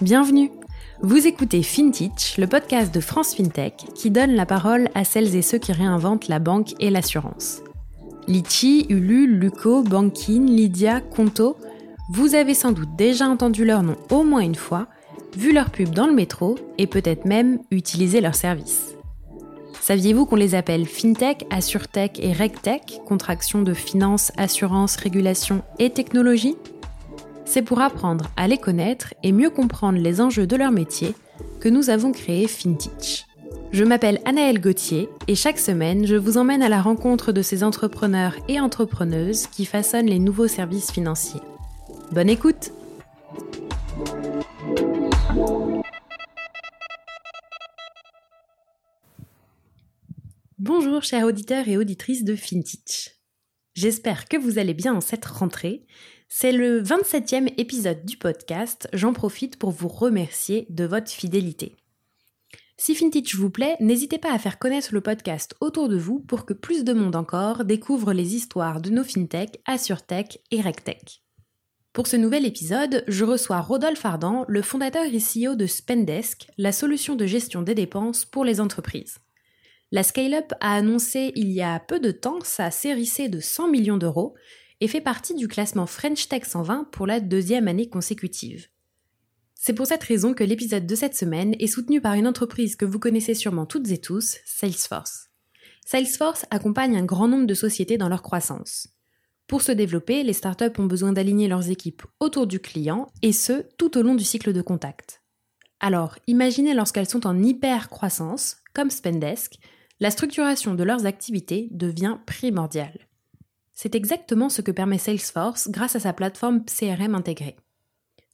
Bienvenue Vous écoutez FinTech, le podcast de France FinTech qui donne la parole à celles et ceux qui réinventent la banque et l'assurance. Litchi, Ulu, Luco, Bankin, Lydia, Conto, vous avez sans doute déjà entendu leur nom au moins une fois, vu leur pub dans le métro et peut-être même utilisé leur service. Saviez-vous qu'on les appelle FinTech, AssureTech et RegTech, contraction de finance, assurance, régulation et technologie? C'est pour apprendre à les connaître et mieux comprendre les enjeux de leur métier que nous avons créé FinTech. Je m'appelle Anaëlle Gauthier et chaque semaine, je vous emmène à la rencontre de ces entrepreneurs et entrepreneuses qui façonnent les nouveaux services financiers. Bonne écoute Bonjour chers auditeurs et auditrices de FinTech. J'espère que vous allez bien en cette rentrée c'est le 27e épisode du podcast, j'en profite pour vous remercier de votre fidélité. Si FinTech vous plaît, n'hésitez pas à faire connaître le podcast autour de vous pour que plus de monde encore découvre les histoires de nos FinTech, AssureTech et RegTech. Pour ce nouvel épisode, je reçois Rodolphe Ardan, le fondateur et CEO de Spendesk, la solution de gestion des dépenses pour les entreprises. La Scale-up a annoncé il y a peu de temps sa série C de 100 millions d'euros et fait partie du classement French Tech 120 pour la deuxième année consécutive. C'est pour cette raison que l'épisode de cette semaine est soutenu par une entreprise que vous connaissez sûrement toutes et tous, Salesforce. Salesforce accompagne un grand nombre de sociétés dans leur croissance. Pour se développer, les startups ont besoin d'aligner leurs équipes autour du client, et ce, tout au long du cycle de contact. Alors, imaginez lorsqu'elles sont en hyper croissance, comme Spendesk, la structuration de leurs activités devient primordiale. C'est exactement ce que permet Salesforce grâce à sa plateforme CRM intégrée.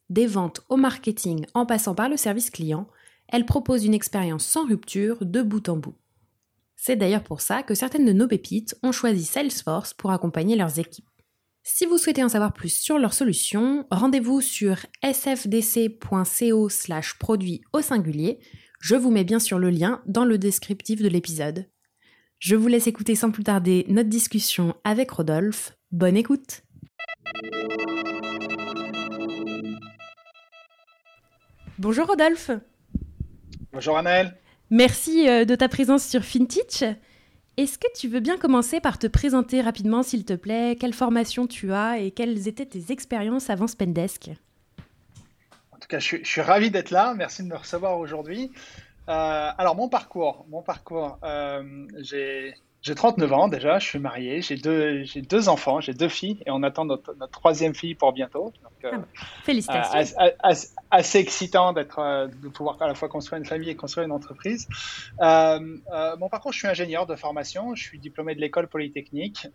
Des ventes au marketing en passant par le service client, elle propose une expérience sans rupture de bout en bout. C'est d'ailleurs pour ça que certaines de nos pépites ont choisi Salesforce pour accompagner leurs équipes. Si vous souhaitez en savoir plus sur leurs solutions, rendez-vous sur sfdc.co slash produit au singulier. Je vous mets bien sûr le lien dans le descriptif de l'épisode. Je vous laisse écouter sans plus tarder notre discussion avec Rodolphe. Bonne écoute Bonjour Rodolphe Bonjour Anaël Merci euh, de ta présence sur FinTech. Est-ce que tu veux bien commencer par te présenter rapidement, s'il te plaît? Quelle formation tu as et quelles étaient tes expériences avant Spendesk? En tout cas, je suis ravi d'être là. Merci de me recevoir aujourd'hui. Euh, alors, mon parcours, mon parcours, euh, j'ai j'ai 39 ans déjà, je suis marié, j'ai deux, j'ai deux enfants, j'ai deux filles et on attend notre, notre troisième fille pour bientôt. Donc, euh, ah, Félicitations. assez excitant d'être, de pouvoir à la fois construire une famille et construire une entreprise. mon parcours, je suis ingénieur de formation, je suis diplômé de l'école polytechnique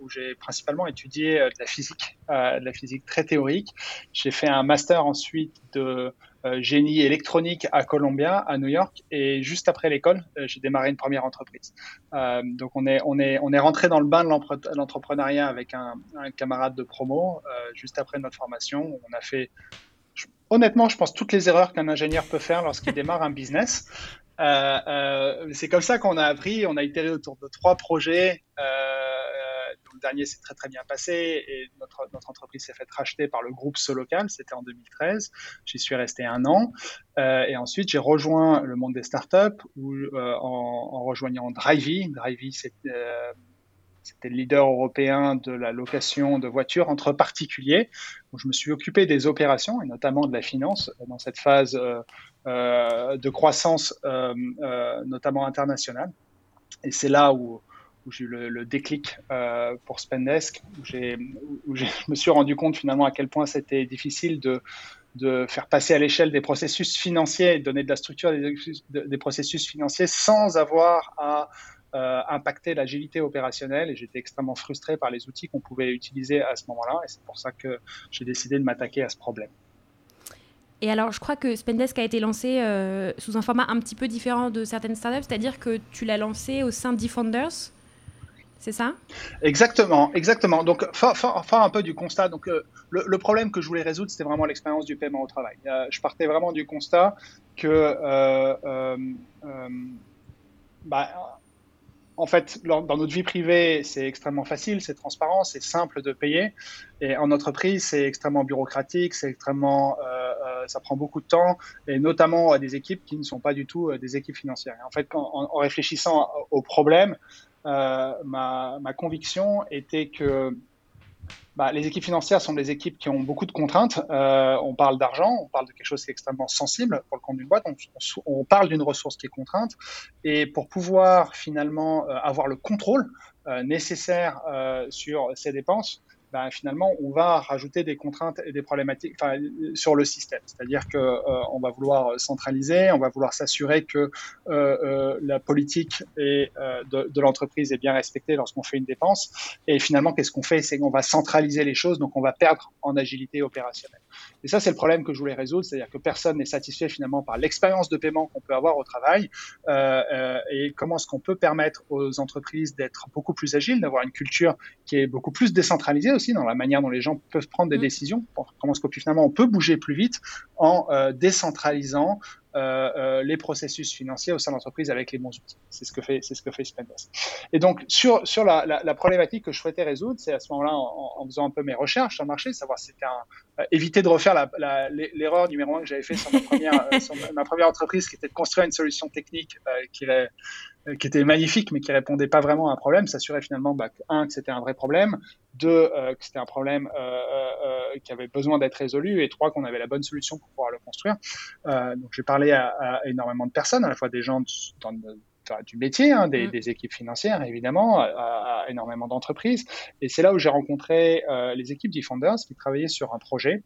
où j'ai principalement étudié de la physique, de la physique très théorique. J'ai fait un master ensuite de euh, génie électronique à Columbia, à New York, et juste après l'école, euh, j'ai démarré une première entreprise. Euh, donc on est on est on est rentré dans le bain de l'entrepreneuriat avec un, camarade de promo juste après notre formation. On a fait honnêtement, je pense toutes les erreurs qu'un ingénieur peut faire lorsqu'il démarre un business. c'est comme ça qu'on a appris. On a itéré autour de trois projets le dernier s'est très très bien passé et notre, entreprise s'est fait racheter par le groupe Solocal, c'était en 2013. J'y suis resté un an euh, et ensuite j'ai rejoint le monde des startups où, euh, en, rejoignant Drivey. Drivey, euh, c'était le leader européen de la location de voitures entre particuliers. Je me suis occupé des opérations et notamment de la finance dans cette phase de croissance, notamment internationale. Et c'est là où, où j'ai eu le, déclic euh, pour Spendesk, où, je me suis rendu compte finalement à quel point c'était difficile de, de faire passer à l'échelle des processus financiers et donner de la structure des, des processus financiers sans avoir à euh, impacter l'agilité opérationnelle. Et j'étais extrêmement frustré par les outils qu'on pouvait utiliser à ce moment-là. Et c'est pour ça que j'ai décidé de m'attaquer à ce problème. Et alors, je crois que Spendesk a été lancé euh, sous un format un petit peu différent de certaines startups, c'est-à-dire que tu l'as lancé au sein d'eFounders? C'est ça? Exactement, exactement. Donc, faire un peu du constat. Donc, euh, le, problème que je voulais résoudre, c'était vraiment l'expérience du paiement au travail. Euh, je partais vraiment du constat que euh, bah, en fait, dans notre vie privée, c'est extrêmement facile, c'est transparent, c'est simple de payer. Et en entreprise, c'est extrêmement bureaucratique, c'est extrêmement, ça prend beaucoup de temps, et notamment à des équipes qui ne sont pas du tout des équipes financières. en fait, en, réfléchissant au problème, ma, ma, conviction était que bah, les équipes financières sont des équipes qui ont beaucoup de contraintes. Euh, on parle d'argent, on parle de quelque chose qui est extrêmement sensible pour le compte d'une boîte. On, parle d'une ressource qui est contrainte. Et pour pouvoir finalement euh, avoir le contrôle euh, nécessaire euh, sur ces dépenses, ben, finalement, on va rajouter des contraintes et des problématiques sur le système. C'est-à-dire que euh, on va vouloir centraliser, on va vouloir s'assurer que euh, euh, la politique et, de, de l'entreprise est bien respectée lorsqu'on fait une dépense. Et finalement, qu'est-ce qu'on fait? C'est qu'on va centraliser les choses, donc on va perdre en agilité opérationnelle. Et ça, c'est le problème que je voulais résoudre, c'est-à-dire que personne n'est satisfait finalement par l'expérience de paiement qu'on peut avoir au travail et comment est-ce qu'on peut permettre aux entreprises d'être beaucoup plus agiles, d'avoir une culture qui est beaucoup plus décentralisée aussi dans la manière dont les gens peuvent prendre des mm. décisions. Comment est-ce que finalement on peut bouger plus vite en euh, décentralisant euh, euh, les processus financiers au sein de l'entreprise avec les bons outils. C'est ce que fait, c'est ce que fait Spendesk. Et donc sur sur la, problématique que je souhaitais résoudre, c'est à ce moment-là en, faisant un peu mes recherches sur le marché, savoir si c'était un, éviter de refaire l'erreur numéro un que j'avais fait sur ma première sur ma première entreprise, qui était de construire une solution technique qui est qui était magnifique, mais qui répondait pas vraiment à un problème, s'assurer finalement, bah, un, que c'était un vrai problème, deux, euh, que c'était un problème euh, euh, qui avait besoin d'être résolu, et trois, qu'on avait la bonne solution pour pouvoir le construire. donc j'ai parlé à, à, énormément de personnes, à la fois des gens dans, du métier, hein, des, mmh. des, équipes financières évidemment, à, à énormément d'entreprises. Et c'est là où j'ai rencontré les équipes d'eFounders qui travaillaient sur un projet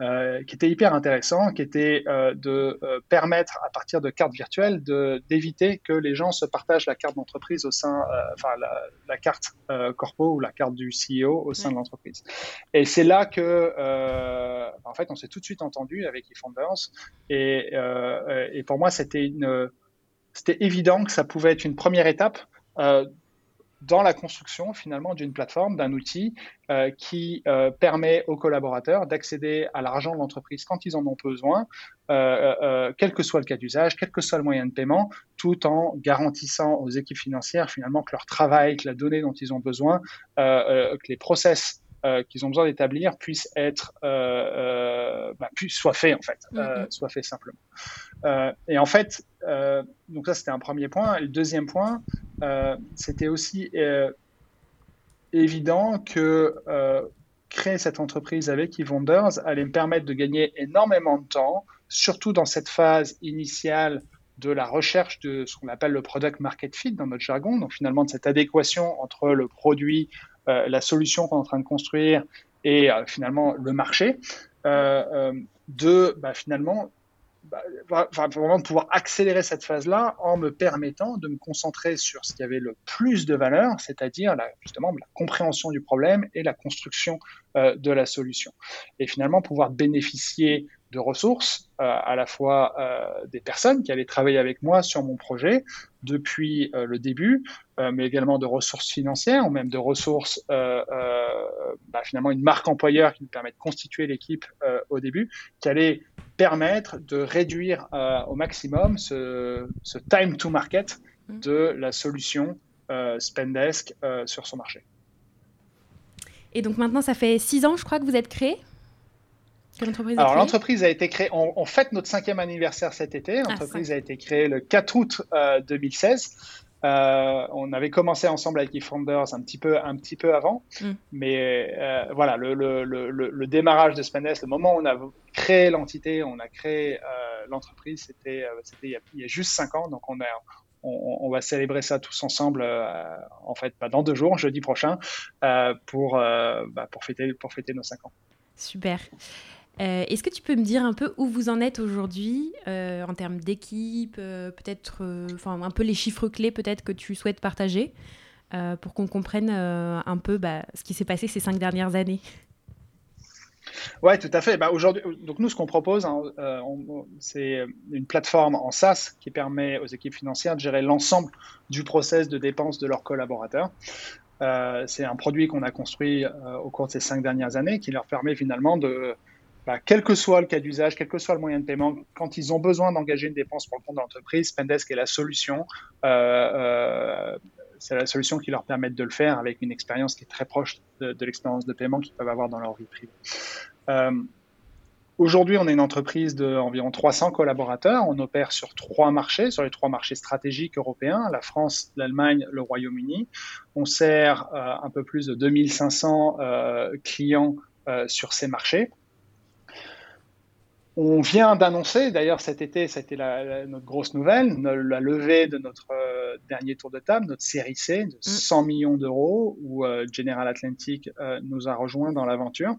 euh, qui était hyper intéressant, qui était euh, de euh, permettre à partir de cartes virtuelles d'éviter que les gens se partagent la carte d'entreprise au sein, enfin la, la, carte corpo ou la carte du CEO au sein de l'entreprise. Et c'est là que, en fait, on s'est tout de suite entendu avec eFounders et, et pour moi, c'était une, c'était évident que ça pouvait être une première étape dans la construction finalement d'une plateforme, d'un outil euh, qui euh, permet aux collaborateurs d'accéder à l'argent de l'entreprise quand ils en ont besoin, euh, quel que soit le cas d'usage, quel que soit le moyen de paiement, tout en garantissant aux équipes financières finalement que leur travail, que la donnée dont ils ont besoin, que les process euh, qu'ils ont besoin d'établir puissent être euh, bah, puissent soit fait en fait, mm-hmm. soit fait simplement. et en fait, donc ça c'était un premier point. Et le deuxième point, euh, c'était aussi euh, évident que euh, créer cette entreprise avec eVonders allait me permettre de gagner énormément de temps, surtout dans cette phase initiale de la recherche de ce qu'on appelle le product market fit dans notre jargon, donc finalement de cette adéquation entre le produit, la solution qu'on est en train de construire et finalement le marché, de bah, finalement bah, vraiment pouvoir accélérer cette phase-là en me permettant de me concentrer sur ce qui avait le plus de valeur, c'est-à-dire justement la compréhension du problème et la construction euh, de la solution. Et finalement pouvoir bénéficier de ressources, euh, à la fois euh, des personnes qui allaient travailler avec moi sur mon projet depuis euh, le début, mais également de ressources financières ou même de ressources, bah, finalement une marque employeur qui nous permet de constituer l'équipe au début, qui allait permettre de réduire au maximum ce, ce, time to market mmh. de la solution Spendesk sur son marché. Et donc maintenant, ça fait six ans, je crois, que vous êtes créé? Alors l'entreprise a été créée, on, fête notre cinquième anniversaire cet été. Ah, l'entreprise a été créée le 4 août 2016. Euh, euh, on avait commencé ensemble avec eFounders un petit peu, un petit peu avant, mm. mais euh, voilà, le, le, le, le, démarrage de Spendesk, le moment où on a créé l'entité, on a créé l'entreprise, c'était il, il, y a juste cinq ans, donc on a, on, on, va célébrer ça tous ensemble, en fait, bah, dans deux jours, jeudi prochain, pour, bah, pour, fêter, pour fêter nos cinq ans. Super. Euh, est-ce que tu peux me dire un peu où vous en êtes aujourd'hui euh, en termes d'équipe, euh, peut-être, enfin un peu les chiffres clés peut-être que tu souhaites partager pour qu'on comprenne un peu bah, ce qui s'est passé ces cinq dernières années? Ouais, tout à fait. Bah, aujourd'hui, donc nous, ce qu'on propose, hein, c'est une plateforme en SaaS qui permet aux équipes financières de gérer l'ensemble du process de dépenses de leurs collaborateurs. c'est un produit qu'on a construit au cours de ces cinq dernières années qui leur permet finalement de quel que soit le cas d'usage, quel que soit le moyen de paiement, quand ils ont besoin d'engager une dépense pour le compte de l'entreprise, Spendesk est la solution. c'est la solution qui leur permet de le faire avec une expérience qui est très proche de, l'expérience de paiement qu'ils peuvent avoir dans leur vie privée. Aujourd'hui, on est une entreprise d'environ 300 collaborateurs. On opère sur trois marchés, sur les trois marchés stratégiques européens, la France, l'Allemagne, le Royaume-Uni. On sert euh, un peu plus de 2500 euh, clients euh, sur ces marchés. On vient d'annoncer, d'ailleurs cet été, c'était la, notre grosse nouvelle, la levée de notre dernier tour de table, notre série C de 100 mm. millions d'euros, où General Atlantic nous a rejoint dans l'aventure.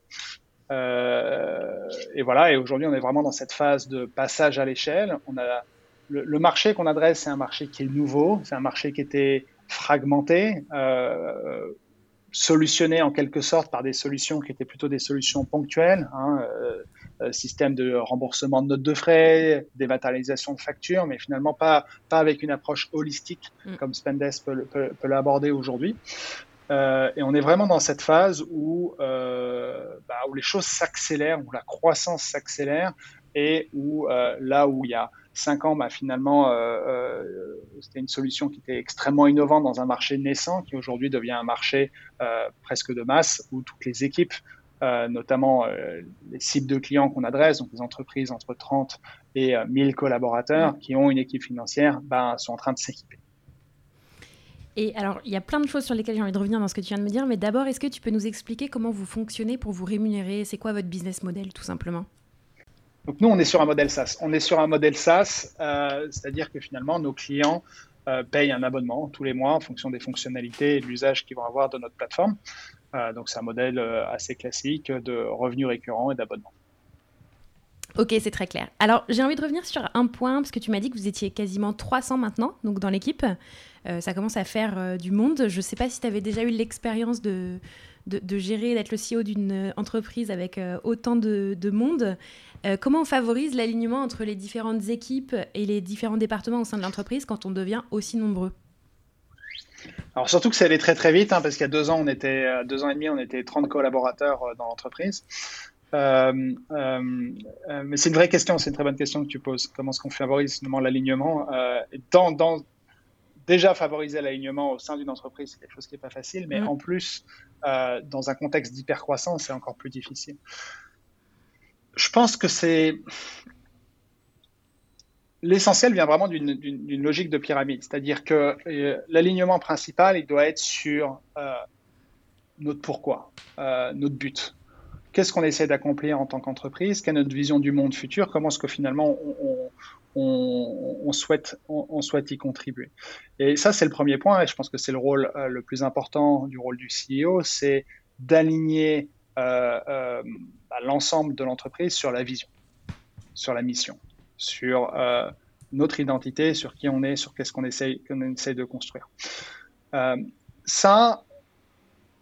Euh, et voilà, et aujourd'hui, on est vraiment dans cette phase de passage à l'échelle. On a le, marché qu'on adresse, c'est un marché qui est nouveau, c'est un marché qui était fragmenté, euh, solutionné en quelque sorte par des solutions qui étaient plutôt des solutions ponctuelles, hein, euh, euh système de remboursement de notes de frais, dématérialisation de factures, mais finalement pas, pas avec une approche holistique mm. comme Spendesk peut, peut, peut l'aborder aujourd'hui. Euh, et on est vraiment dans cette phase où, euh, bah, où les choses s'accélèrent, où la croissance s'accélère et où euh, là où il y a cinq ans, bah, finalement, c'était une solution qui était extrêmement innovante dans un marché naissant qui aujourd'hui devient un marché presque de masse où toutes les équipes, notamment les cibles de clients qu'on adresse, donc les entreprises entre 30 et 1000 collaborateurs qui ont une équipe financière, bah, sont en train de s'équiper. Et alors, il y a plein de choses sur lesquelles j'ai envie de revenir dans ce que tu viens de me dire, mais d'abord, est-ce que tu peux nous expliquer comment vous fonctionnez pour vous rémunérer? C'est quoi votre business model, tout simplement? Donc, nous, on est sur un modèle SaaS. On est sur un modèle SaaS, euh, c'est-à-dire que finalement, nos clients euh, payent un abonnement tous les mois en fonction des fonctionnalités et de l'usage qu'ils vont avoir de notre plateforme. Euh, donc, c'est un modèle assez classique de revenus récurrents et d'abonnement. Ok, c'est très clair. Alors, j'ai envie de revenir sur un point, parce que tu m'as dit que vous étiez quasiment 300 maintenant, donc dans l'équipe. Euh, ça commence à faire euh, du monde. Je ne sais pas si tu avais déjà eu l'expérience de, de, gérer, d'être le CEO d'une entreprise avec euh, autant de, monde. Comment on favorise l'alignement entre les différentes équipes et les différents départements au sein de l'entreprise quand on devient aussi nombreux alors surtout que ça allait très très vite, hein, parce qu'il y a deux ans, on était deux ans et demi, on était 30 collaborateurs dans l'entreprise. Euh, euh, mais c'est une vraie question, c'est une très bonne question que tu poses. Comment est-ce qu'on favorise finalement l'alignement euh, dans, dans, Déjà, favoriser l'alignement au sein d'une entreprise, c'est quelque chose qui n'est pas facile, mais mm. en plus, dans un contexte d'hypercroissance, c'est encore plus difficile. Je pense que c'est. L'essentiel vient vraiment d'une logique de pyramide, c'est-à-dire que l'alignement principal, il doit être sur notre pourquoi, notre but qu'est-ce qu'on essaie d'accomplir en tant qu'entreprise, quelle est notre vision du monde futur, comment est-ce que finalement on, souhaite, on, souhaite y contribuer? Et ça, c'est le premier point, et je pense que c'est le rôle euh, le plus important du rôle du CEO, c'est d'aligner euh, euh, l'ensemble de l'entreprise sur la vision, sur la mission, sur notre identité, sur qui on est, sur qu'est-ce qu'on essaie, qu'on essaie de construire. ça,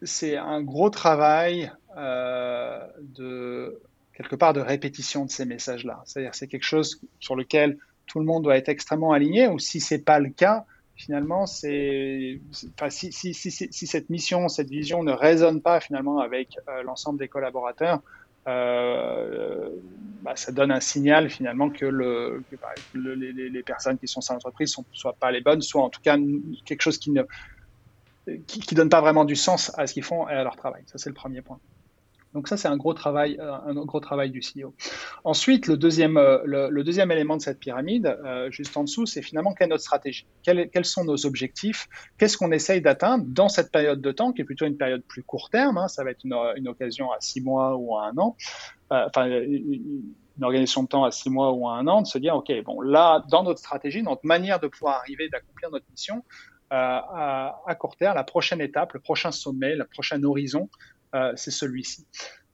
c'est un gros travail euh, de quelque part de répétition de ces messages-là. C'est-à-dire c'est quelque chose sur lequel tout le monde doit être extrêmement aligné, ou si c'est pas le cas, finalement, c'est, enfin, si, si, si, si, cette mission, cette vision ne résonne pas finalement avec euh, l'ensemble des collaborateurs, euh, bah, ça donne un signal finalement que, bah, les, personnes qui sont sans entreprise ne soient pas les bonnes, soit en tout cas quelque chose qui ne qui donne pas vraiment du sens à ce qu'ils font et à leur travail. Ça, c'est le premier point. Donc ça, c'est un gros travail, euh, un gros travail du CEO. Ensuite, le deuxième, euh, le, deuxième élément de cette pyramide, euh, juste en dessous, c'est finalement quelle est notre stratégie? Quels, sont nos objectifs? Qu'est-ce qu'on essaye d'atteindre dans cette période de temps, qui est plutôt une période plus court terme hein, Ça va être une, occasion à six mois ou à un an. enfin, une, organisation de temps à six mois ou à un an, de se dire, OK, bon, là, dans notre stratégie, notre manière de pouvoir arriver, d'accomplir notre mission, à, court terme, la prochaine étape, le prochain sommet, le prochain horizon, c'est celui-ci.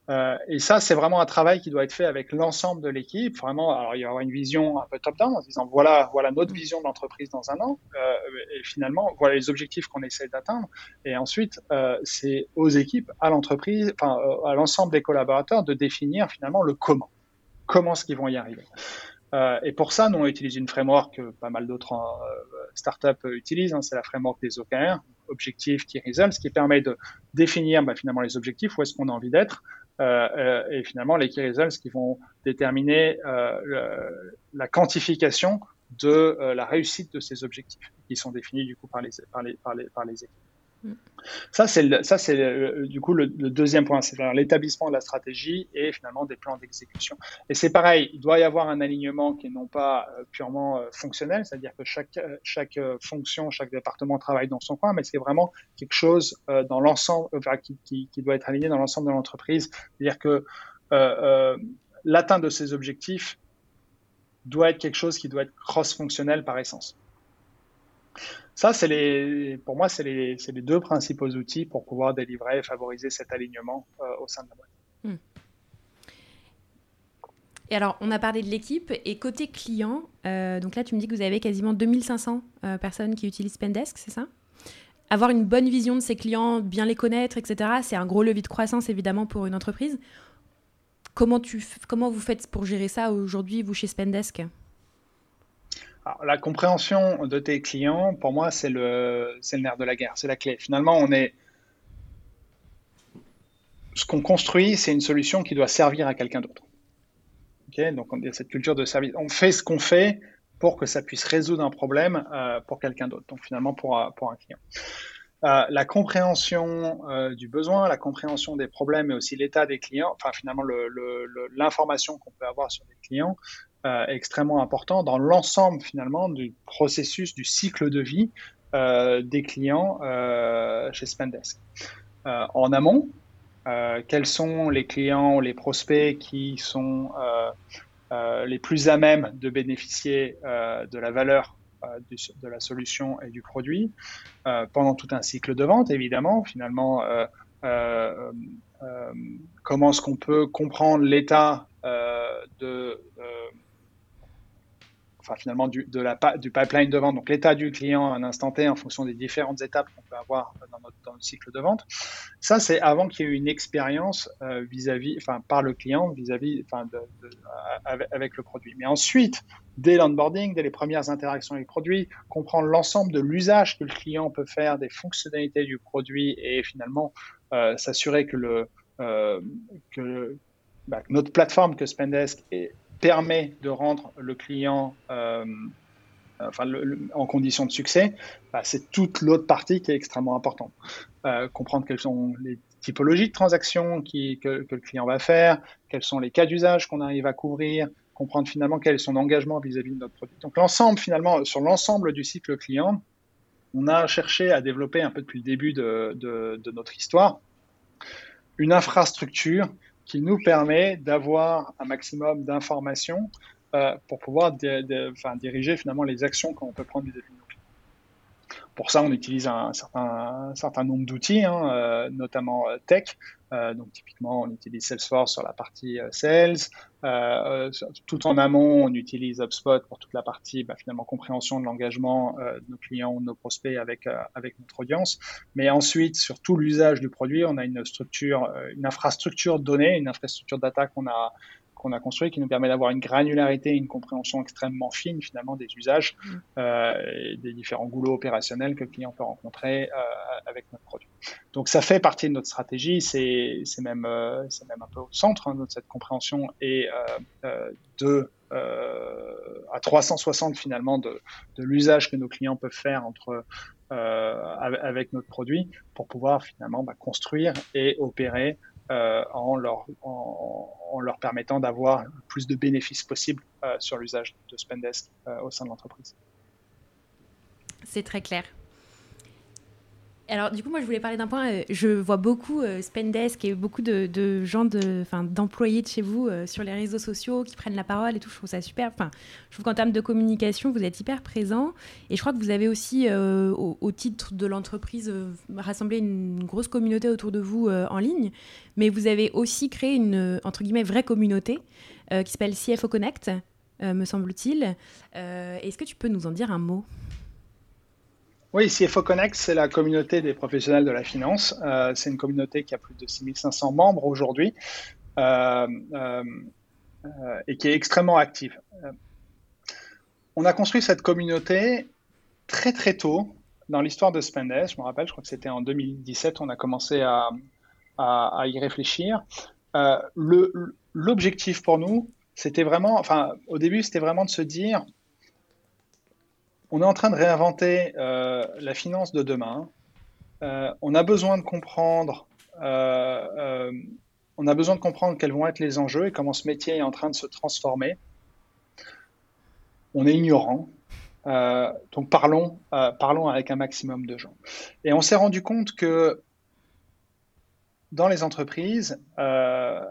Euh, et ça, c'est vraiment un travail qui doit être fait avec l'ensemble de l'équipe. Vraiment, alors il y aura une vision un peu top-down en disant voilà, voilà notre vision de l'entreprise dans un an. Euh, et finalement, voilà les objectifs qu'on essaie d'atteindre. Et ensuite, euh, c'est aux équipes, à l'entreprise, enfin à l'ensemble des collaborateurs de définir finalement le comment. Comment est-ce qu'ils vont y arriver. Euh, et pour ça, nous on utilise une framework que pas mal d'autres startups utilisent. Hein, c'est la framework des OKR, objectifs, key results, qui permet de définir bah, finalement les objectifs, où est-ce qu'on a envie d'être, et finalement les key results qui vont déterminer la quantification de la réussite de ces objectifs qui sont définis du coup par les, par les, par les, par les équipes. Ça, c'est du coup le, deuxième point, c'est l'établissement de la stratégie et finalement des plans d'exécution. Et c'est pareil, il doit y avoir un alignement qui est non pas euh, purement euh, fonctionnel, c'est-à-dire que chaque euh, chaque fonction, chaque département travaille dans son coin, mais c'est vraiment quelque chose dans l'ensemble, qui, doit être aligné dans l'ensemble de l'entreprise. C'est-à-dire que l'atteinte de ces objectifs doit être quelque chose qui doit être cross-fonctionnel par essence. Ça, c'est les, pour moi, c'est les, les, deux principaux outils pour pouvoir délivrer et favoriser cet alignement euh, au sein de la boîte. Hmm. Et alors, on a parlé de l'équipe et côté client, euh, donc là, tu me dis que vous avez quasiment 2500 euh, personnes qui utilisent Pendesk, c'est ça? Avoir une bonne vision de ses clients, bien les connaître, etc., c'est un gros levier de croissance évidemment pour une entreprise. Comment, tu, comment vous faites pour gérer ça aujourd'hui, vous, chez Spendesk la compréhension de tes clients, pour moi, c'est le, nerf de la guerre, c'est la clé. Finalement, on est. Ce qu'on construit, c'est une solution qui doit servir à quelqu'un d'autre. Donc, on cette culture de service. On fait ce qu'on fait pour que ça puisse résoudre un problème euh, pour quelqu'un d'autre, donc finalement pour, pour un client. Euh, la compréhension euh, du besoin, la compréhension des problèmes et aussi l'état des clients, enfin finalement l'information qu'on peut avoir sur les clients, euh, extrêmement important dans l'ensemble finalement du processus du cycle de vie euh, des clients euh, chez Spendesk. en amont, quels sont les clients, les prospects qui sont les plus à même de bénéficier de la valeur de la solution et du produit pendant tout un cycle de vente, évidemment. Finalement, comment est-ce qu'on peut comprendre l'état de enfin finalement du, pipeline de vente, donc l'état du client à un instant T en fonction des différentes étapes qu'on peut avoir dans notre, cycle de vente. Ça, c'est avant qu'il y ait une expérience euh, vis-à-vis, enfin par le client vis-à-vis, enfin de, avec, le produit. Mais ensuite, dès l'onboarding, dès les premières interactions avec le produit, comprendre l'ensemble de l'usage que le client peut faire des fonctionnalités du produit et finalement euh, s'assurer euh, que bah, notre plateforme que Spendesk est permet de rendre le client euh, enfin, en condition de succès, bah, c'est toute l'autre partie qui est extrêmement importante. Euh, comprendre quelles sont les typologies de transactions que, le client va faire, quels sont les cas d'usage qu'on arrive à couvrir, comprendre finalement quel est son engagement vis-à-vis de notre produit. Donc l'ensemble, finalement, sur l'ensemble du cycle client, on a cherché à développer un peu depuis le début de notre histoire une infrastructure qui nous permet d'avoir un maximum d'informations euh, pour pouvoir diriger finalement les actions qu'on peut prendre vis-à-vis de nos. Pour ça, on utilise un certain, un certain nombre d'outils, hein, euh, notamment euh, tech, euh, donc typiquement, on utilise Salesforce sur la partie sales. Tout en amont, on utilise HubSpot pour toute la partie bah, finalement compréhension de l'engagement de nos clients ou de nos prospects avec avec notre audience. Mais ensuite, sur tout l'usage du produit, on a une structure, une infrastructure de données, une infrastructure data qu'on a qu'on a construit qui nous permet d'avoir une granularité, une compréhension extrêmement fine finalement des usages mm. euh, et des différents goulots opérationnels que le client peut rencontrer euh, avec notre produit. Donc ça fait partie de notre stratégie, c'est même, euh, c'est même un peu au centre hein, de cette compréhension et de à 360 finalement de, de l'usage que nos clients peuvent faire entre avec notre produit pour pouvoir finalement bah, construire et opérer euh, en, leur, en, leur permettant d'avoir le plus de bénéfices possibles euh, sur l'usage de Spendesk euh, au sein de l'entreprise. C'est très clair. Alors, du coup, moi, je voulais parler d'un point. Euh, je vois beaucoup euh, Spendesk et beaucoup de, de gens, d'employés de, chez vous euh, sur les réseaux sociaux qui prennent la parole et tout. Je trouve ça super. Enfin, je trouve qu'en termes de communication, vous êtes hyper présent. Et je crois que vous avez aussi, au, titre de l'entreprise, rassemblé une grosse communauté autour de vous en ligne. Mais vous avez aussi créé une, entre guillemets, vraie communauté qui s'appelle CFO Connect, me semble-t-il. Est-ce que tu peux nous en dire un mot? Oui, CFO Connect, c'est la communauté des professionnels de la finance. Euh, c'est une communauté qui a plus de 6500 membres aujourd'hui euh, euh, et qui est extrêmement active. on a construit cette communauté très très tôt dans l'histoire de Spendesk. Je me rappelle, je crois que c'était en 2017, on a commencé à, à, y réfléchir. l'objectif pour nous, c'était vraiment, enfin, au début, c'était vraiment de se dire, on est en train de réinventer la finance de demain. on a besoin de comprendre on a besoin de comprendre quels vont être les enjeux et comment ce métier est en train de se transformer. On est ignorant, euh, donc parlons, euh, avec un maximum de gens. Et on s'est rendu compte que dans les entreprises, euh,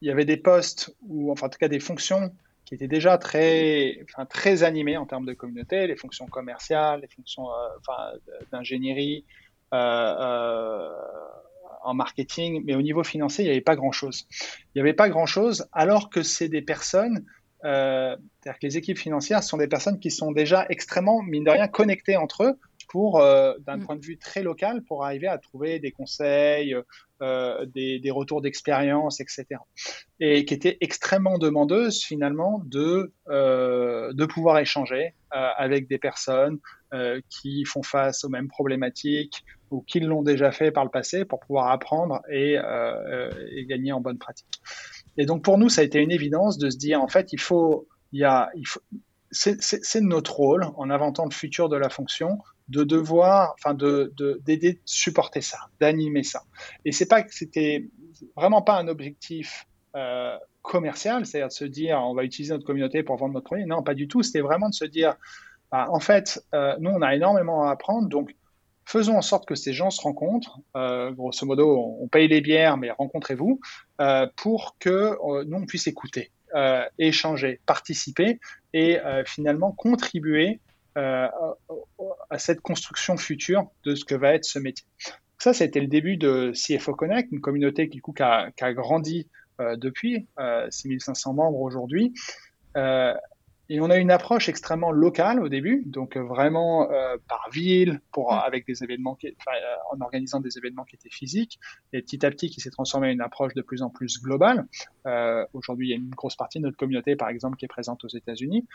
il y avait des postes ou enfin en tout cas des fonctions qui étaient déjà très, enfin, très animées en termes de communauté, les fonctions commerciales, les fonctions enfin, d'ingénierie en marketing, mais au niveau financier, il n'y avait pas grand-chose. Il n'y avait pas grand-chose, alors que c'est des personnes, euh, c'est-à-dire que les équipes financières sont des personnes qui sont déjà extrêmement, mine de rien, connectées entre eux pour, euh, d'un mm. point de vue très local, pour arriver à trouver des conseils, euh, des, des, retours d'expérience, etc. Et qui étaient extrêmement demandeuses finalement de, euh, de pouvoir échanger euh, avec des personnes qui font face aux mêmes problématiques, ou qui l'ont déjà fait par le passé pour pouvoir apprendre et, euh, et, gagner en bonne pratique. Et donc pour nous, ça a été une évidence de se dire en fait, il faut, il y a, il faut, c'est notre rôle en inventant le futur de la fonction de devoir, enfin de d'aider, de, supporter ça, d'animer ça. Et c'est pas que c'était vraiment pas un objectif euh, commercial, c'est-à-dire de se dire on va utiliser notre communauté pour vendre notre produit. Non, pas du tout. C'était vraiment de se dire bah, en fait, euh, nous on a énormément à apprendre, donc faisons en sorte que ces gens se rencontrent. Euh, grosso modo, on, paye les bières, mais rencontrez-vous pour que nous on puisse écouter, échanger, participer et finalement contribuer euh, à cette construction future de ce que va être ce métier. Ça, c'était le début de CFO Connect, une communauté qui, qui, a, qui a grandi depuis, 6500 membres aujourd'hui. Et on a une approche extrêmement locale au début, donc euh, vraiment euh, par ville, pour, mm. avec des événements, qui, enfin, euh, en organisant des événements qui étaient physiques, et petit à petit qui s'est transformé en une approche de plus en plus globale. Euh, Aujourd'hui, il y a une grosse partie de notre communauté, par exemple, qui est présente aux États-Unis.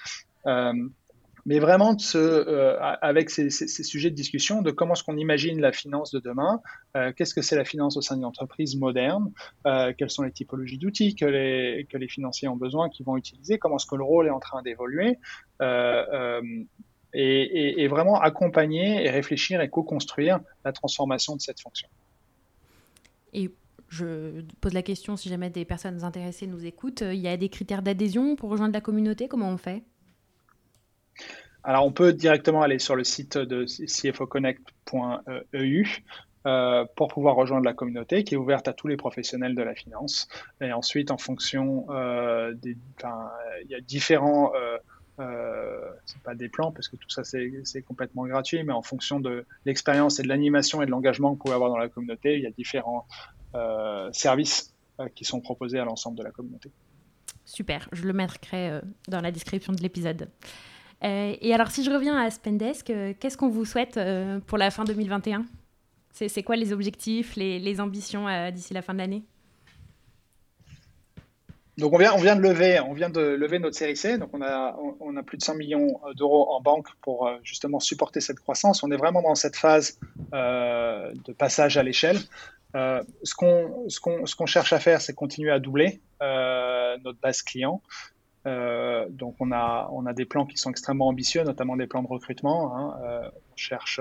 Mais vraiment euh, avec ces, sujets de discussion de comment est-ce qu'on imagine la finance de demain, euh, qu'est-ce que c'est la finance au sein d'une entreprise moderne, euh, quelles sont les typologies d'outils que les, financiers ont besoin, qu'ils vont utiliser, comment est-ce que le rôle est en train d'évoluer. Et, vraiment accompagner et réfléchir et co-construire la transformation de cette fonction. Et je pose la question si jamais des personnes intéressées nous écoutent, il y a des critères d'adhésion pour rejoindre la communauté, comment on fait? Alors, on peut directement aller sur le site de cfoconnect.eu euh, pour pouvoir rejoindre la communauté qui est ouverte à tous les professionnels de la finance. Et ensuite, en fonction euh, des, il y a différents, euh, euh, c'est pas des plans parce que tout ça c'est complètement gratuit, mais en fonction de l'expérience et de l'animation et de l'engagement que vous pouvez avoir dans la communauté, il y a différents euh, services qui sont proposés à l'ensemble de la communauté. Super, je le mettrai dans la description de l'épisode. Euh, et alors, si je reviens à Spendesk, euh, qu'est-ce qu'on vous souhaite euh, pour la fin 2021 C'est quoi les objectifs, les, ambitions d'ici la fin de l'année? Donc on vient, on vient de lever, on vient de lever notre série C. Donc on a, on, a plus de 100 millions d'euros en banque pour justement supporter cette croissance. On est vraiment dans cette phase de passage à l'échelle. Euh, ce qu'on ce qu'on cherche à faire, c'est continuer à doubler notre base client. Euh, donc on a, on a des plans qui sont extrêmement ambitieux, notamment des plans de recrutement. Hein. Euh, on cherche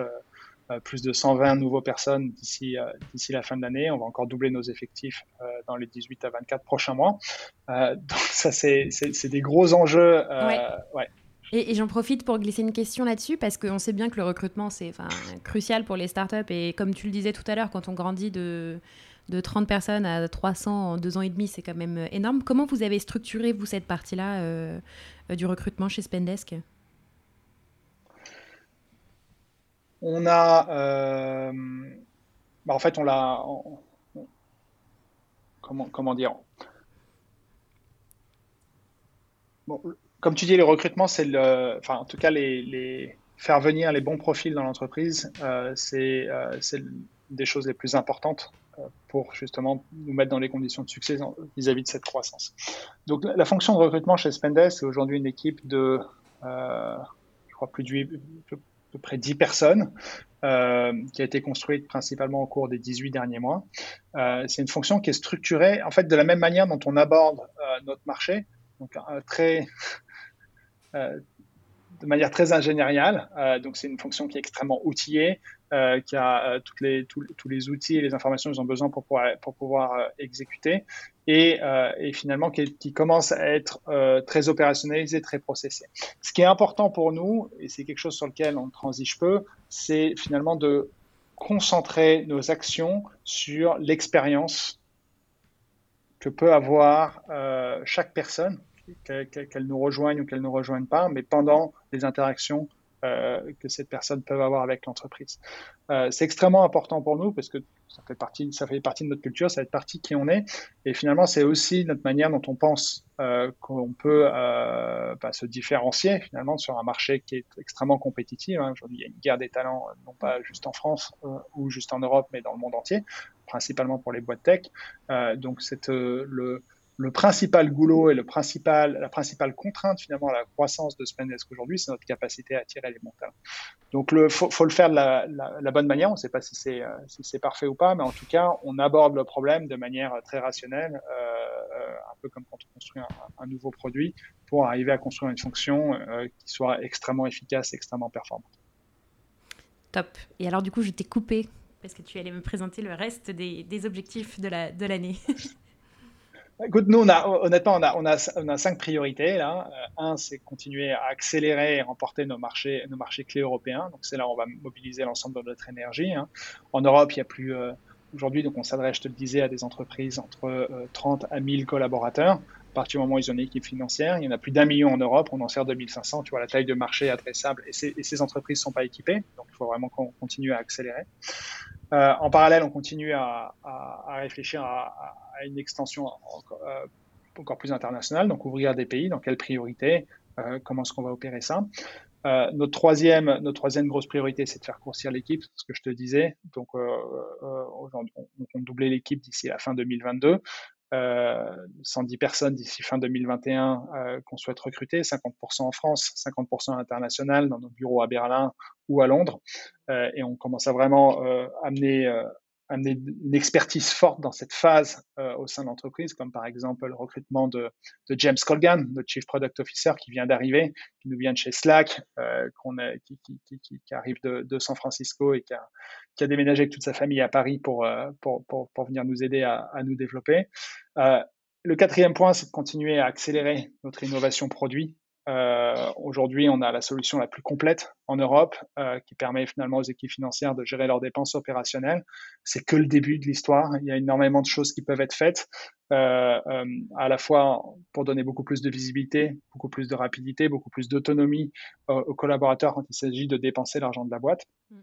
euh, plus de 120 nouveaux personnes d'ici d'ici la fin de l'année. On va encore doubler nos effectifs dans les 18 à 24 prochains mois. donc ça, c'est des gros enjeux. Ouais. Ouais. Et, et j'en profite pour glisser une question là-dessus parce qu'on sait bien que le recrutement c'est crucial pour les startups et comme tu le disais tout à l'heure, quand on grandit de de 30 personnes à 300 en deux ans et demi, c'est quand même euh, énorme. Comment vous avez structuré, vous, cette partie-là euh, euh, du recrutement chez Spendesk? On a... Bah en fait, on l'a... Comment, comment dire? Comme tu dis, le recrutement, c'est le... En tout cas, les, faire venir les bons profils dans l'entreprise, c'est des choses les plus importantes pour justement nous mettre dans les conditions de succès vis-à-vis de cette croissance. Donc la fonction de recrutement chez Spendesk, c'est aujourd'hui une équipe de, euh, je crois, plus de 8, peu près 10 personnes, euh, qui a été construite principalement au cours des 18 derniers mois. Euh, c'est une fonction qui est structurée, en fait, de la même manière dont on aborde euh, notre marché, donc de manière très ingénieriale. donc, c'est une fonction qui est extrêmement outillée, qui a toutes les, tous, les outils et les informations qu'ils ont besoin pour pouvoir, pour pouvoir exécuter, et, et finalement qui, qui, commence à être très opérationnalisé, très processé. Ce qui est important pour nous, et c'est quelque chose sur lequel on transige peu, c'est finalement de concentrer nos actions sur l'expérience que peut avoir euh, chaque personne, qu'elle nous rejoigne ou qu'elle ne nous rejoigne pas, mais pendant les interactions euh, que cette personne peut avoir avec l'entreprise. Euh, c'est extrêmement important pour nous parce que ça fait partie, ça fait partie de notre culture, ça fait partie qui on est. Et finalement, c'est aussi notre manière dont on pense euh, qu'on peut bah, se différencier finalement sur un marché qui est extrêmement compétitif. Hein. Aujourd'hui, il y a une guerre des talents, non pas juste en France ou juste en Europe, mais dans le monde entier, principalement pour les boîtes tech. donc, c'est le le principal goulot et le principal, la principale contrainte finalement à la croissance de Spendesk aujourd'hui, c'est notre capacité à attirer les bons talents. Donc il faut, faut, le faire de la, la, bonne manière. On ne sait pas si c'est euh, si c'est parfait ou pas, mais en tout cas, on aborde le problème de manière très rationnelle, euh, euh un peu comme quand on construit un, un, nouveau produit, pour arriver à construire une fonction euh, qui soit extrêmement efficace, extrêmement performante. Top. Et alors du coup, je t'ai coupé parce que tu allais me présenter le reste des, des objectifs de l'année. La, de Écoute, nous, on a, honnêtement, on a, on, a, on a cinq priorités. Là. Euh, un, c'est continuer à accélérer et remporter nos marchés, nos marchés clés européens. Donc, c'est là où on va mobiliser l'ensemble de notre énergie. Hein. En Europe, il y a plus. Euh, aujourd'hui, donc on s'adresse, je te le disais, à des entreprises entre 30 euh, à 1000 collaborateurs. Partir du moment où ils ont une équipe financière, il y en a plus d'un million en Europe, on en sert 2500. Tu vois, la taille de marché adressable et ces, entreprises ne sont pas équipées. Donc, il faut vraiment qu'on continue à accélérer. Euh, en parallèle, on continue à, réfléchir à, une extension encore, euh, encore, plus internationale, donc ouvrir des pays, dans quelle priorité, euh, comment est-ce qu'on va opérer ça. Notre troisième, notre troisième grosse priorité, c'est de faire grossir l'équipe, ce que je te disais. Donc, euh, on, on doubler l'équipe d'ici la fin 2022. 110 euh, personnes d'ici fin 2021 euh, qu'on souhaite recruter, 50% en France, 50% à l'international, dans nos bureaux à Berlin ou à Londres. Euh, et on commence à vraiment amener une expertise forte dans cette phase euh, au sein de l'entreprise, comme par exemple le recrutement de, James Colgan, notre Chief Product Officer qui vient d'arriver, qui nous vient de chez Slack, euh, qui, arrive de, San Francisco et qui a, déménagé avec toute sa famille à Paris pour, euh, pour, pour, venir nous aider à, nous développer. Le quatrième point, c'est de continuer à accélérer notre innovation produit. Euh, Aujourd'hui, on a la solution la plus complète en Europe euh, qui permet finalement aux équipes financières de gérer leurs dépenses opérationnelles. C'est que le début de l'histoire. Il y a énormément de choses qui peuvent être faites, euh, à la fois pour donner beaucoup plus de visibilité, beaucoup plus de rapidité, beaucoup plus d'autonomie aux collaborateurs quand il s'agit de dépenser l'argent de la boîte. Mm.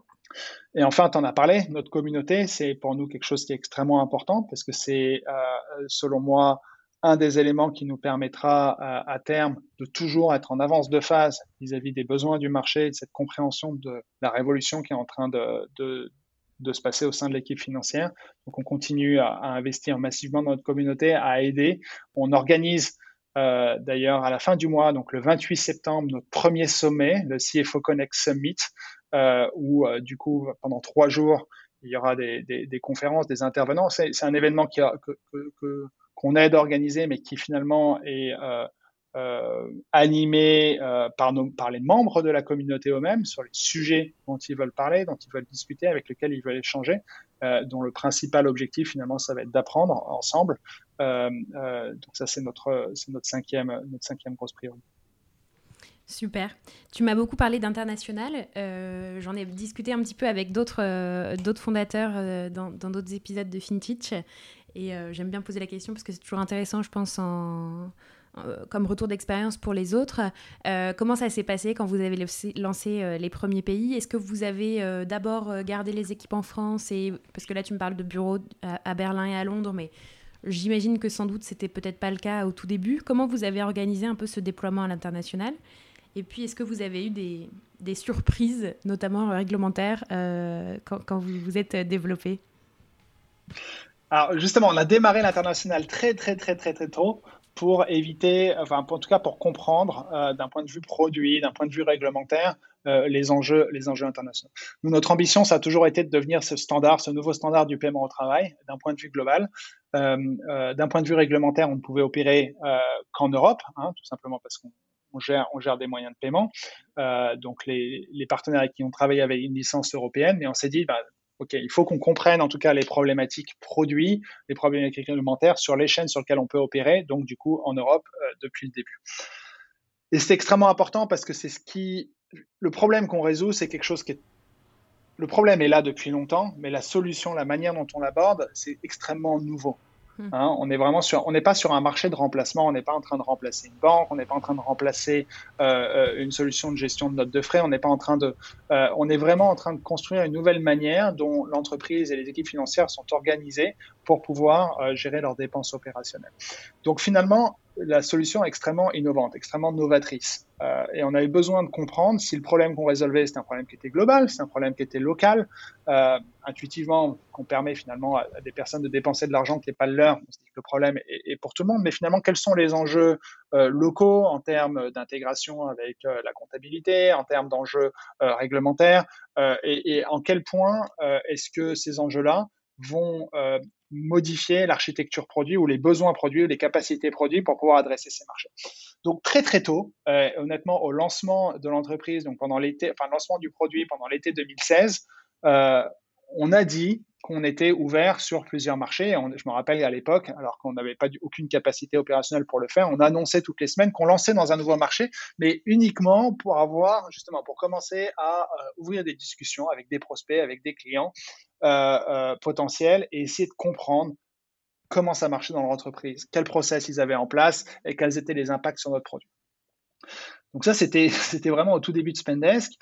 Et enfin, tu en as parlé, notre communauté, c'est pour nous quelque chose qui est extrêmement important parce que c'est, euh, selon moi, un des éléments qui nous permettra à, terme de toujours être en avance de phase vis-à-vis des besoins du marché et de cette compréhension de la révolution qui est en train de, se passer au sein de l'équipe financière. Donc on continue à, investir massivement dans notre communauté, à aider. On organise euh, d'ailleurs à la fin du mois, donc le 28 septembre, notre premier sommet, le CFO Connect Summit, euh, où euh, du coup pendant trois jours il y aura des, conférences, des intervenants. C'est un événement qui a, qu'on aide à organiser, mais qui finalement est euh, euh, animé euh, par, les membres de la communauté eux-mêmes sur les sujets dont ils veulent parler, dont ils veulent discuter, avec lesquels ils veulent échanger, dont le principal objectif finalement ça va être d'apprendre ensemble. donc ça c'est notre notre cinquième notre cinquième grosse priorité. Super. Tu m'as beaucoup parlé d'international. J'en ai discuté un petit peu avec d'autres fondateurs dans d'autres épisodes de FinTech. Et euh, j'aime bien poser la question parce que c'est toujours intéressant, je pense, en, comme retour d'expérience pour les autres. Euh, comment ça s'est passé quand vous avez lancé, euh, les premiers pays? Est-ce que vous avez d'abord gardé les équipes en France et Parce que là, tu me parles de bureaux à, Berlin et à Londres, mais j'imagine que sans doute, c'était peut-être pas le cas au tout début. Comment vous avez organisé un peu ce déploiement à l'international? Et puis, est-ce que vous avez eu des, surprises, notamment réglementaires, quand, vous vous êtes développé? Alors justement, on a démarré l'international très très très très très tôt. pour éviter, enfin, en tout cas pour comprendre d'un point de vue produit, d'un point de vue réglementaire, les enjeux, les enjeux internationaux. Notre ambition, ça a toujours été de devenir ce standard, ce nouveau standard du paiement au travail, d'un point de vue global. d'un point de vue réglementaire, on ne pouvait opérer qu'en Europe, hein, tout simplement parce qu'on on gère, on gère des moyens de paiement. Euh, donc les, partenaires avec qui on travaille avaient une licence européenne, mais on s'est dit, bah, il faut qu'on comprenne en tout cas les problématiques produits, les problématiques réglementaires sur les chaînes sur lesquelles on peut opérer. Donc du coup en Europe euh, depuis le début. Et c'est extrêmement important parce que c'est ce qui, le problème qu'on résout, c'est quelque chose qui est le problème est là depuis longtemps, mais la solution, la manière dont on l'aborde, c'est extrêmement nouveau. Hmm. Hein, on vraiment sur, on n'est pas sur un marché de remplacement, on n'est pas en train de remplacer une banque, on n'est pas en train de remplacer euh, euh, une solution de gestion de notes de frais, on n'est pas en train de, euh, on est vraiment en train de construire une nouvelle manière dont l'entreprise et les équipes financières sont organisées pour pouvoir gérer leurs dépenses opérationnelles. Donc finalement, la solution est extrêmement innovante, extrêmement novatrice. Euh, et on avait besoin de comprendre si le problème qu'on résolvait, c'était un problème qui était global, c'est un problème qui était local. Euh, intuitivement, qu'on permet finalement à, des personnes de dépenser de l'argent qui n'est pas le leur, on se dit que le problème est, pour tout le monde, mais finalement, quels sont les enjeux euh, locaux en termes d'intégration avec euh, la comptabilité, en termes d'enjeux euh, réglementaires, et, et, en quel point est-ce que ces enjeux-là vont modifier l'architecture produit ou les besoins produits ou les capacités produits pour pouvoir adresser ces marchés. Donc très très tôt, euh, honnêtement, au lancement de l'entreprise, donc pendant l'été, enfin lancement du produit pendant l'été 2016, euh, on a dit qu'on était ouvert sur plusieurs marchés. je me rappelle à l'époque, alors qu'on n'avait pas aucune capacité opérationnelle pour le faire, on annonçait toutes les semaines qu'on lançait dans un nouveau marché, mais uniquement pour avoir justement pour commencer à euh, ouvrir des discussions avec des prospects, avec des clients euh, euh, potentiels et essayer de comprendre comment ça marchait dans leur entreprise, quel process ils avaient en place et quels étaient les impacts sur notre produit. Donc ça, c'était vraiment au tout début de Spendesk.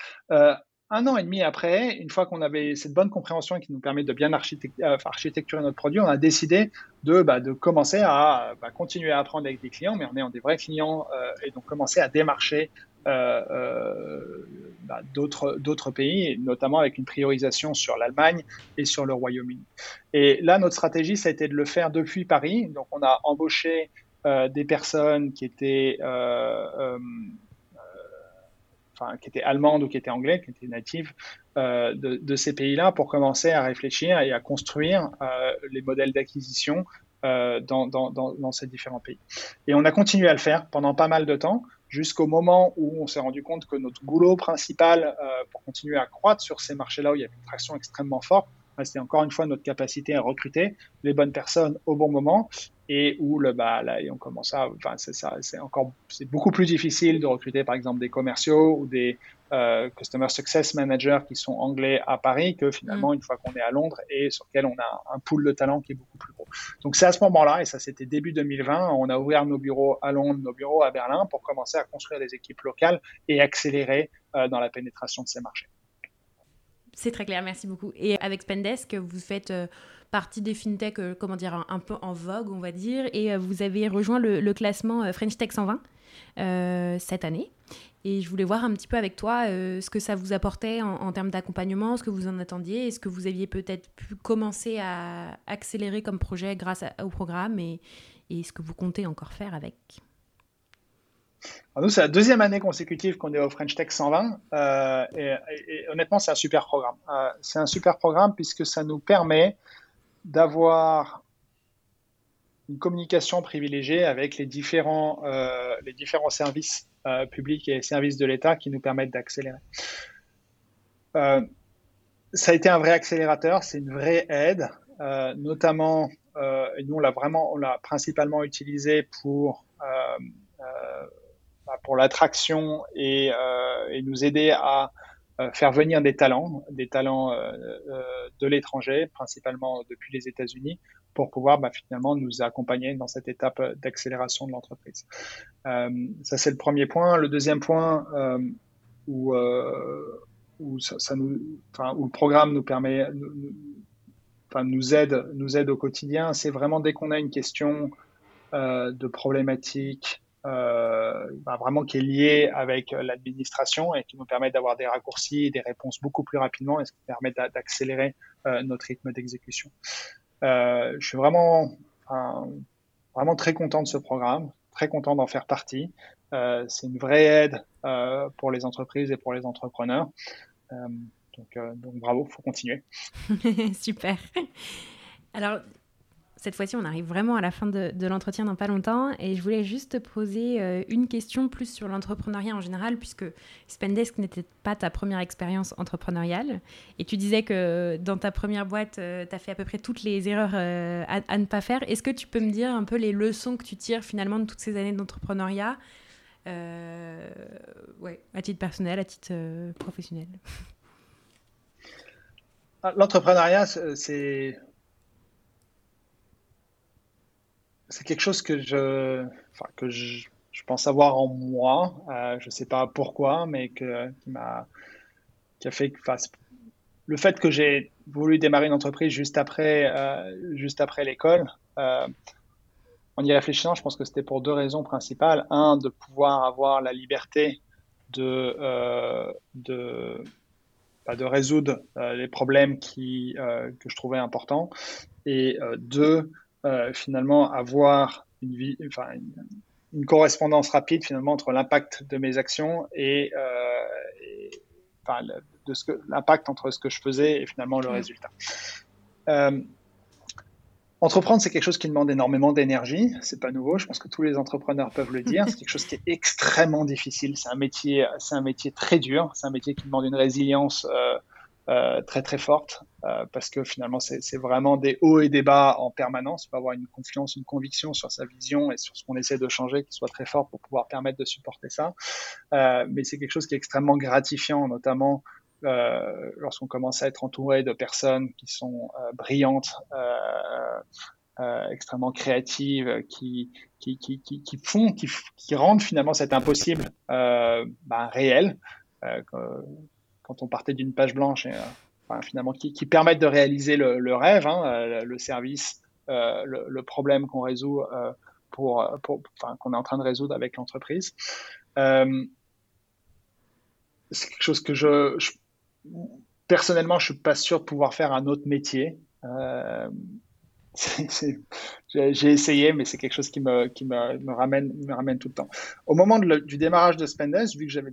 Un an et demi après, une fois qu'on avait cette bonne compréhension qui nous permet de bien architecturer notre produit, on a décidé de, bah, commencer à bah, continuer à apprendre avec des clients, mais on est en des vrais clients et donc commencer à démarcher euh, euh, bah, d'autres pays, notamment avec une priorisation sur l'Allemagne et sur le Royaume-Uni. Et là, notre stratégie, ça a été de le faire depuis Paris. Donc, on a embauché euh, des personnes qui étaient Qui étaient allemandes ou qui étaient anglais, qui étaient natives de, de, ces pays-là, pour commencer à réfléchir et à construire euh, les modèles d'acquisition euh, dans, ces différents pays. Et on a continué à le faire pendant pas mal de temps jusqu'au moment où on s'est rendu compte que notre goulot principal euh, pour continuer à croître sur ces marchés-là où il y avait une traction extrêmement forte, bah, c'était encore une fois notre capacité à recruter les bonnes personnes au bon moment et où le bah là on commence à enfin c'est ça c'est encore c'est beaucoup plus difficile de recruter par exemple des commerciaux ou des euh, customer success managers qui sont anglais à Paris que finalement mm. une fois qu'on est à Londres et sur lequel on a un pool de talent qui est beaucoup plus gros. Donc c'est à ce moment-là et ça c'était début 2020, on a ouvert nos bureaux à Londres, nos bureaux à Berlin pour commencer à construire des équipes locales et accélérer euh, dans la pénétration de ces marchés. C'est très clair, merci beaucoup. Et avec Spendesk, vous faites euh, partie des fintech, comment dire, un, peu en vogue, on va dire, et vous avez rejoint le, classement French Tech 120 cette année. Et je voulais voir un petit peu avec toi euh, ce que ça vous apportait en, termes d'accompagnement, ce que vous en attendiez, est-ce que vous aviez peut-être pu commencer à accélérer comme projet grâce au programme et, ce que vous comptez encore faire avec nous, c'est la deuxième année consécutive qu'on est au French Tech 120 euh, et, honnêtement, c'est un super programme. Euh, c'est un super programme puisque ça nous permet d'avoir une communication privilégiée avec les différents, différents services euh, publics et services de l'État qui nous permettent d'accélérer. Euh, ça a été un vrai accélérateur, c'est une vraie aide, euh, notamment, et nous on l'a vraiment, on l'a principalement utilisé pour pour l'attraction et, et, nous aider à faire venir des talents, des talents de l'étranger, principalement depuis les États-Unis, pour pouvoir bah, finalement nous accompagner dans cette étape d'accélération de l'entreprise. Euh, ça c'est le premier point. Le deuxième point euh, où, euh, où, ça, ça, nous, où le programme nous permet, nous, nous aide, nous aide au quotidien, c'est vraiment dès qu'on a une question euh, de problématique euh, bah, vraiment qui est liée avec l'administration et qui nous permet d'avoir des raccourcis et des réponses beaucoup plus rapidement et ce qui permet d'accélérer euh, notre rythme d'exécution. Euh, je suis vraiment, vraiment très content de ce programme. très content d'en faire partie. c'est une vraie aide pour les entreprises et pour les entrepreneurs. donc, donc bravo, faut continuer. Super. Alors, cette fois-ci, on arrive vraiment à la fin de, l'entretien dans pas longtemps. Et je voulais juste te poser euh, une question plus sur l'entrepreneuriat en général puisque Spendesk n'était pas ta première expérience entrepreneuriale. Et tu disais que dans ta première boîte, euh, tu as fait à peu près toutes les erreurs euh, à, ne pas faire. Est-ce que tu peux me dire un peu les leçons que tu tires finalement de toutes ces années d'entrepreneuriat ouais, à titre personnel, à titre professionnel? Ah, L'entrepreneuriat, c'est c'est quelque chose que je, que je, je, pense avoir en moi. Euh, je ne sais pas pourquoi, mais que, qui qui a fait que, le fait que j'ai voulu démarrer une entreprise juste après, euh, juste après l'école. Euh, en y réfléchissant, je pense que c'était pour deux raisons principales. Un, de pouvoir avoir la liberté de, de, bah, de résoudre les problèmes qui, que je trouvais importants. Et deux, finalement avoir une, vie, enfin, une, correspondance rapide finalement entre l'impact de mes actions et, euh, enfin, de ce que l'impact entre ce que je faisais et finalement le résultat. Euh, entreprendre, c'est quelque chose qui demande énormément d'énergie. C'est pas nouveau. Je pense que tous les entrepreneurs peuvent le dire. C'est quelque chose qui est extrêmement difficile. C'est un métier, c'est un métier très dur. C'est un métier qui demande une résilience euh, euh, très très forte euh, parce que finalement c'est vraiment des hauts et des bas en permanence. Il faut avoir une confiance, une conviction sur sa vision et sur ce qu'on essaie de changer qui soit très fort pour pouvoir permettre de supporter ça. Euh, mais c'est quelque chose qui est extrêmement gratifiant, notamment euh, lorsqu'on commence à être entouré de personnes qui sont euh, brillantes. extrêmement créatives qui qui, qui, qui, qui font qui, qui rendent finalement cet impossible bah, réel quand on partait d'une page blanche et euh, finalement qui, permettent de réaliser le, rêve, hein, euh, le service, euh, le, problème qu'on résout pour, qu'on est en train de résoudre avec l'entreprise. c'est quelque chose que je, personnellement, je suis pas sûr de pouvoir faire un autre métier. j'ai essayé, mais c'est quelque chose qui me, qui me, ramène, me ramène tout le temps. Au moment du démarrage de Spendesk, vu que j'avais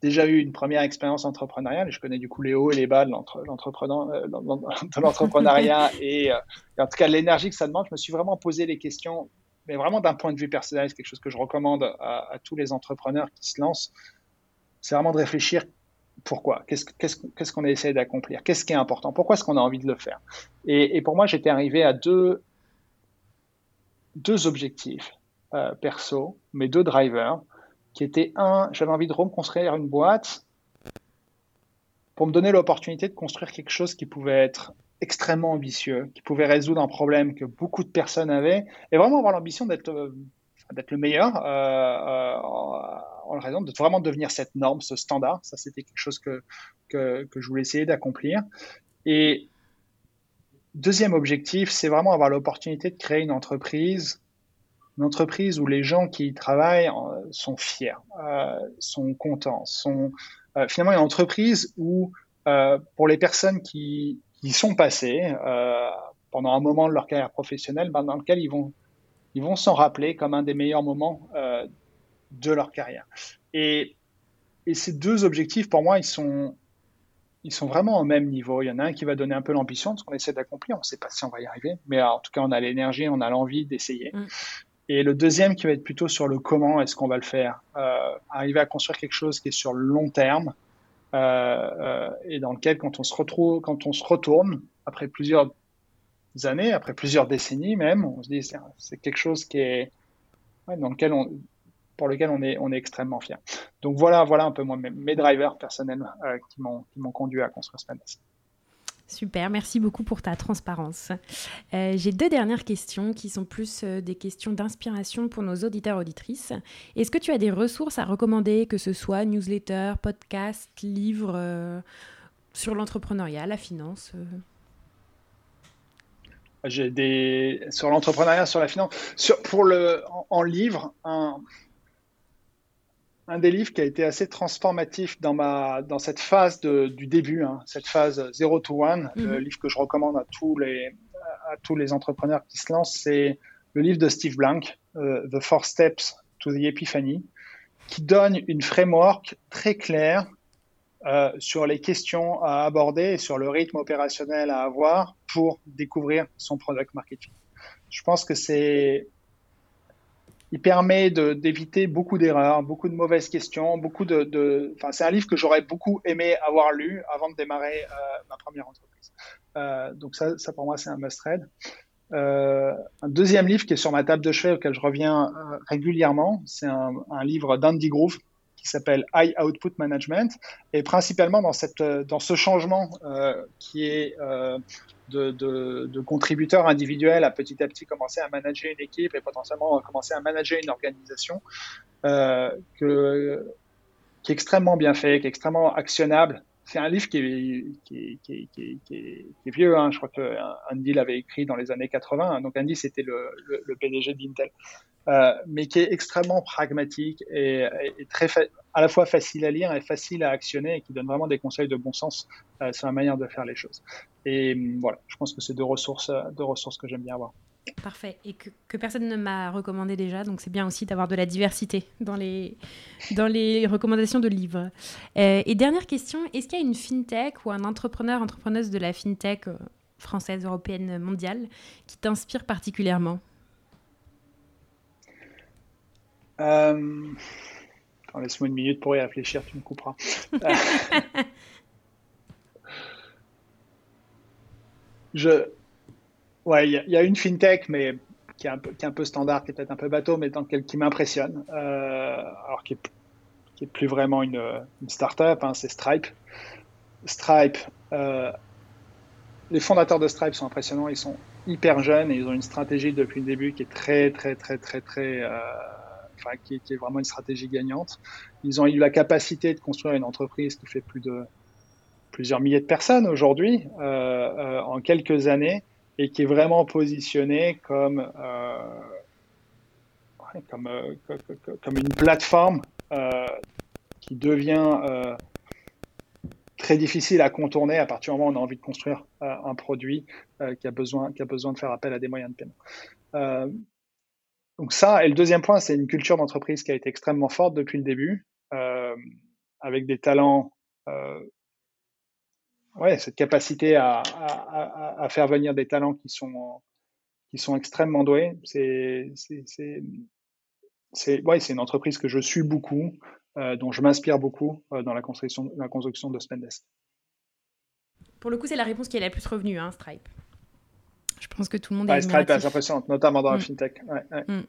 déjà eu une première expérience entrepreneuriale. Je connais du coup les hauts et les bas de euh, l'entrepreneuriat et, euh, et, en tout cas l'énergie que ça demande. Je me suis vraiment posé les questions, mais vraiment d'un point de vue personnel, c'est quelque chose que je recommande à, tous les entrepreneurs qui se lancent. C'est vraiment de réfléchir pourquoi, qu'est-ce qu'on qu qu essaie d'accomplir, qu'est-ce qui est important, pourquoi est-ce qu'on a envie de le faire? Et, et pour moi, j'étais arrivé à deux, deux objectifs euh, perso, mes deux drivers qui était un, j'avais envie de reconstruire une boîte pour me donner l'opportunité de construire quelque chose qui pouvait être extrêmement ambitieux, qui pouvait résoudre un problème que beaucoup de personnes avaient, et vraiment avoir l'ambition d'être euh, d'être le meilleur, euh, euh, en raison de vraiment devenir cette norme, ce standard. Ça, c'était quelque chose que, que, que je voulais essayer d'accomplir. Et deuxième objectif, c'est vraiment avoir l'opportunité de créer une entreprise une entreprise où les gens qui y travaillent euh, sont fiers, euh, sont contents, sont euh, finalement une entreprise où pour les personnes qui, y sont passées pendant un moment de leur carrière professionnelle, ben, dans lequel ils vont ils vont s'en rappeler comme un des meilleurs moments de leur carrière. Et, et ces deux objectifs, pour moi, ils sont ils sont vraiment au même niveau. Il y en a un qui va donner un peu l'ambition de ce qu'on essaie d'accomplir. On ne sait pas si on va y arriver, mais en tout cas, on a l'énergie, on a l'envie d'essayer. Mm. Et le deuxième qui va être plutôt sur le comment est-ce qu'on va le faire. Euh, arriver à construire quelque chose qui est sur le long terme euh, euh, et dans lequel quand on se retrouve, quand on se retourne après plusieurs années, après plusieurs décennies même, on se dit c'est quelque chose qui est ouais, dans lequel on, pour lequel on est, on est extrêmement fier. Donc voilà, voilà un peu moi, mes, drivers personnels euh, qui m'ont conduit à construire Spendesk. Super, merci beaucoup pour ta transparence. Euh, j'ai deux dernières questions qui sont plus euh, des questions d'inspiration pour nos auditeurs auditrices. Est-ce que tu as des ressources à recommander, que ce soit newsletter, podcast, livre euh, sur l'entrepreneuriat, la finance J'ai des sur l'entrepreneuriat, sur la finance, sur, pour le en livre un un des livres qui a été assez transformatif dans, ma, dans cette phase du début, hein, cette phase 0 to 1. Le mhm. livre que je recommande à tous les, à tous les entrepreneurs qui se lancent, c'est le livre de Steve Blank, The Four Steps to the Epiphany, qui donne une framework très claire euh, sur les questions à aborder et sur le rythme opérationnel à avoir pour découvrir son product marketing. Je pense que c'est, il permet d'éviter beaucoup d'erreurs, beaucoup de mauvaises questions, beaucoup de, de... enfin c'est un livre que j'aurais beaucoup aimé avoir lu avant de démarrer euh, ma première entreprise. Euh, donc ça, ça pour moi c'est un must read. Euh, un deuxième livre qui est sur ma table de chevet auquel je reviens euh, régulièrement, c'est un, un livre d'Andy Groove qui s'appelle High Output Management, et principalement dans, cette, dans ce changement euh, qui est euh, de, de, de, contributeurs individuels à petit à petit commencer à manager une équipe et potentiellement commencer à manager une organisation, euh, que, qui est extrêmement bien fait, qui est extrêmement actionnable. C'est un livre qui est, qui vieux, hein. je crois que Andy l'avait écrit dans les années 80, donc Andy c'était le, PDG d'Intel. Euh, mais qui est extrêmement pragmatique et, très à la fois facile à lire et facile à actionner et qui donne vraiment des conseils de bon sens euh, sur la manière de faire les choses. Et voilà, je pense que c'est euh, deux ressources que j'aime bien avoir. Parfait. Et que, que personne ne m'a recommandé déjà, donc c'est bien aussi d'avoir de la diversité dans les, dans les recommandations de livres. Euh, et dernière question, est-ce qu'il y a une fintech ou un entrepreneur, entrepreneuse de la fintech euh, française, européenne, mondiale qui t'inspire particulièrement? Euh, Laisse-moi une minute pour y réfléchir, tu me couperas. je... Ouais, il y, a une fintech, mais qui est un peu, standard, qui est peut-être un peu bateau, mais dans lequel, qui m'impressionne. Euh, alors, qui est, plus vraiment une, une start-up, hein, c'est Stripe. Stripe, euh, les fondateurs de Stripe sont impressionnants, ils sont hyper jeunes et ils ont une stratégie depuis le début qui est très, très, très, très, très. Euh, enfin, qui, est vraiment une stratégie gagnante. Ils ont eu la capacité de construire une entreprise qui fait plus de plusieurs milliers de personnes aujourd'hui en quelques années et qui est vraiment positionnée comme euh, comme, euh, comme une plateforme euh, qui devient euh, très difficile à contourner à partir du moment où on a envie de construire un produit qui a besoin qui a besoin de faire appel à des moyens de paiement. Donc ça, et le deuxième point, c'est une culture d'entreprise qui a été extrêmement forte depuis le début, euh, avec des talents, euh, ouais, cette capacité à, à, à, faire venir des talents qui sont qui sont extrêmement doués. C'est ouais, une entreprise que je suis beaucoup, euh, dont je m'inspire beaucoup euh, dans la construction la construction de Spendesk. Pour le coup, c'est la réponse qui est la plus revenue, hein, Stripe. Je pense que tout le monde ouais, est Stripe est impressionnante, notamment dans mm. la fintech. Ouais, ouais. Mm.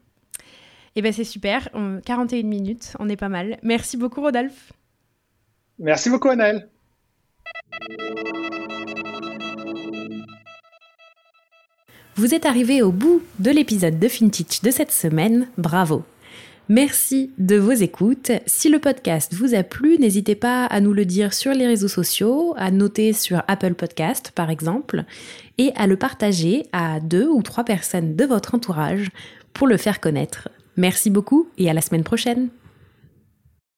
Eh ben c'est super, 41 minutes, on est pas mal. Merci beaucoup Rodolphe. Merci beaucoup Annelle. Vous êtes arrivé au bout de l'épisode de FinTech de cette semaine, bravo. Merci de vos écoutes. Si le podcast vous a plu, n'hésitez pas à nous le dire sur les réseaux sociaux, à noter sur Apple Podcast par exemple, et à le partager à deux ou trois personnes de votre entourage pour le faire connaître. Merci beaucoup et à la semaine prochaine.